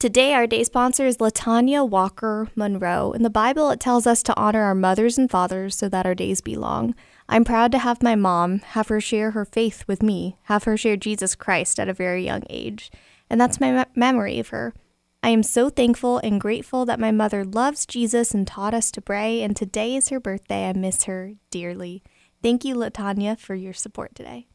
Today, our day sponsor is L'Tanya Walker Monroe. In the Bible, it tells us to honor our mothers and fathers so that our days be long. I'm proud to have my mom, have her share her faith with me, have her share Jesus Christ at a very young age. And that's my me- memory of her. I am so thankful and grateful that my mother loves Jesus and taught us to pray, and today is her birthday. I miss her dearly. Thank you, Latanya, for your support today.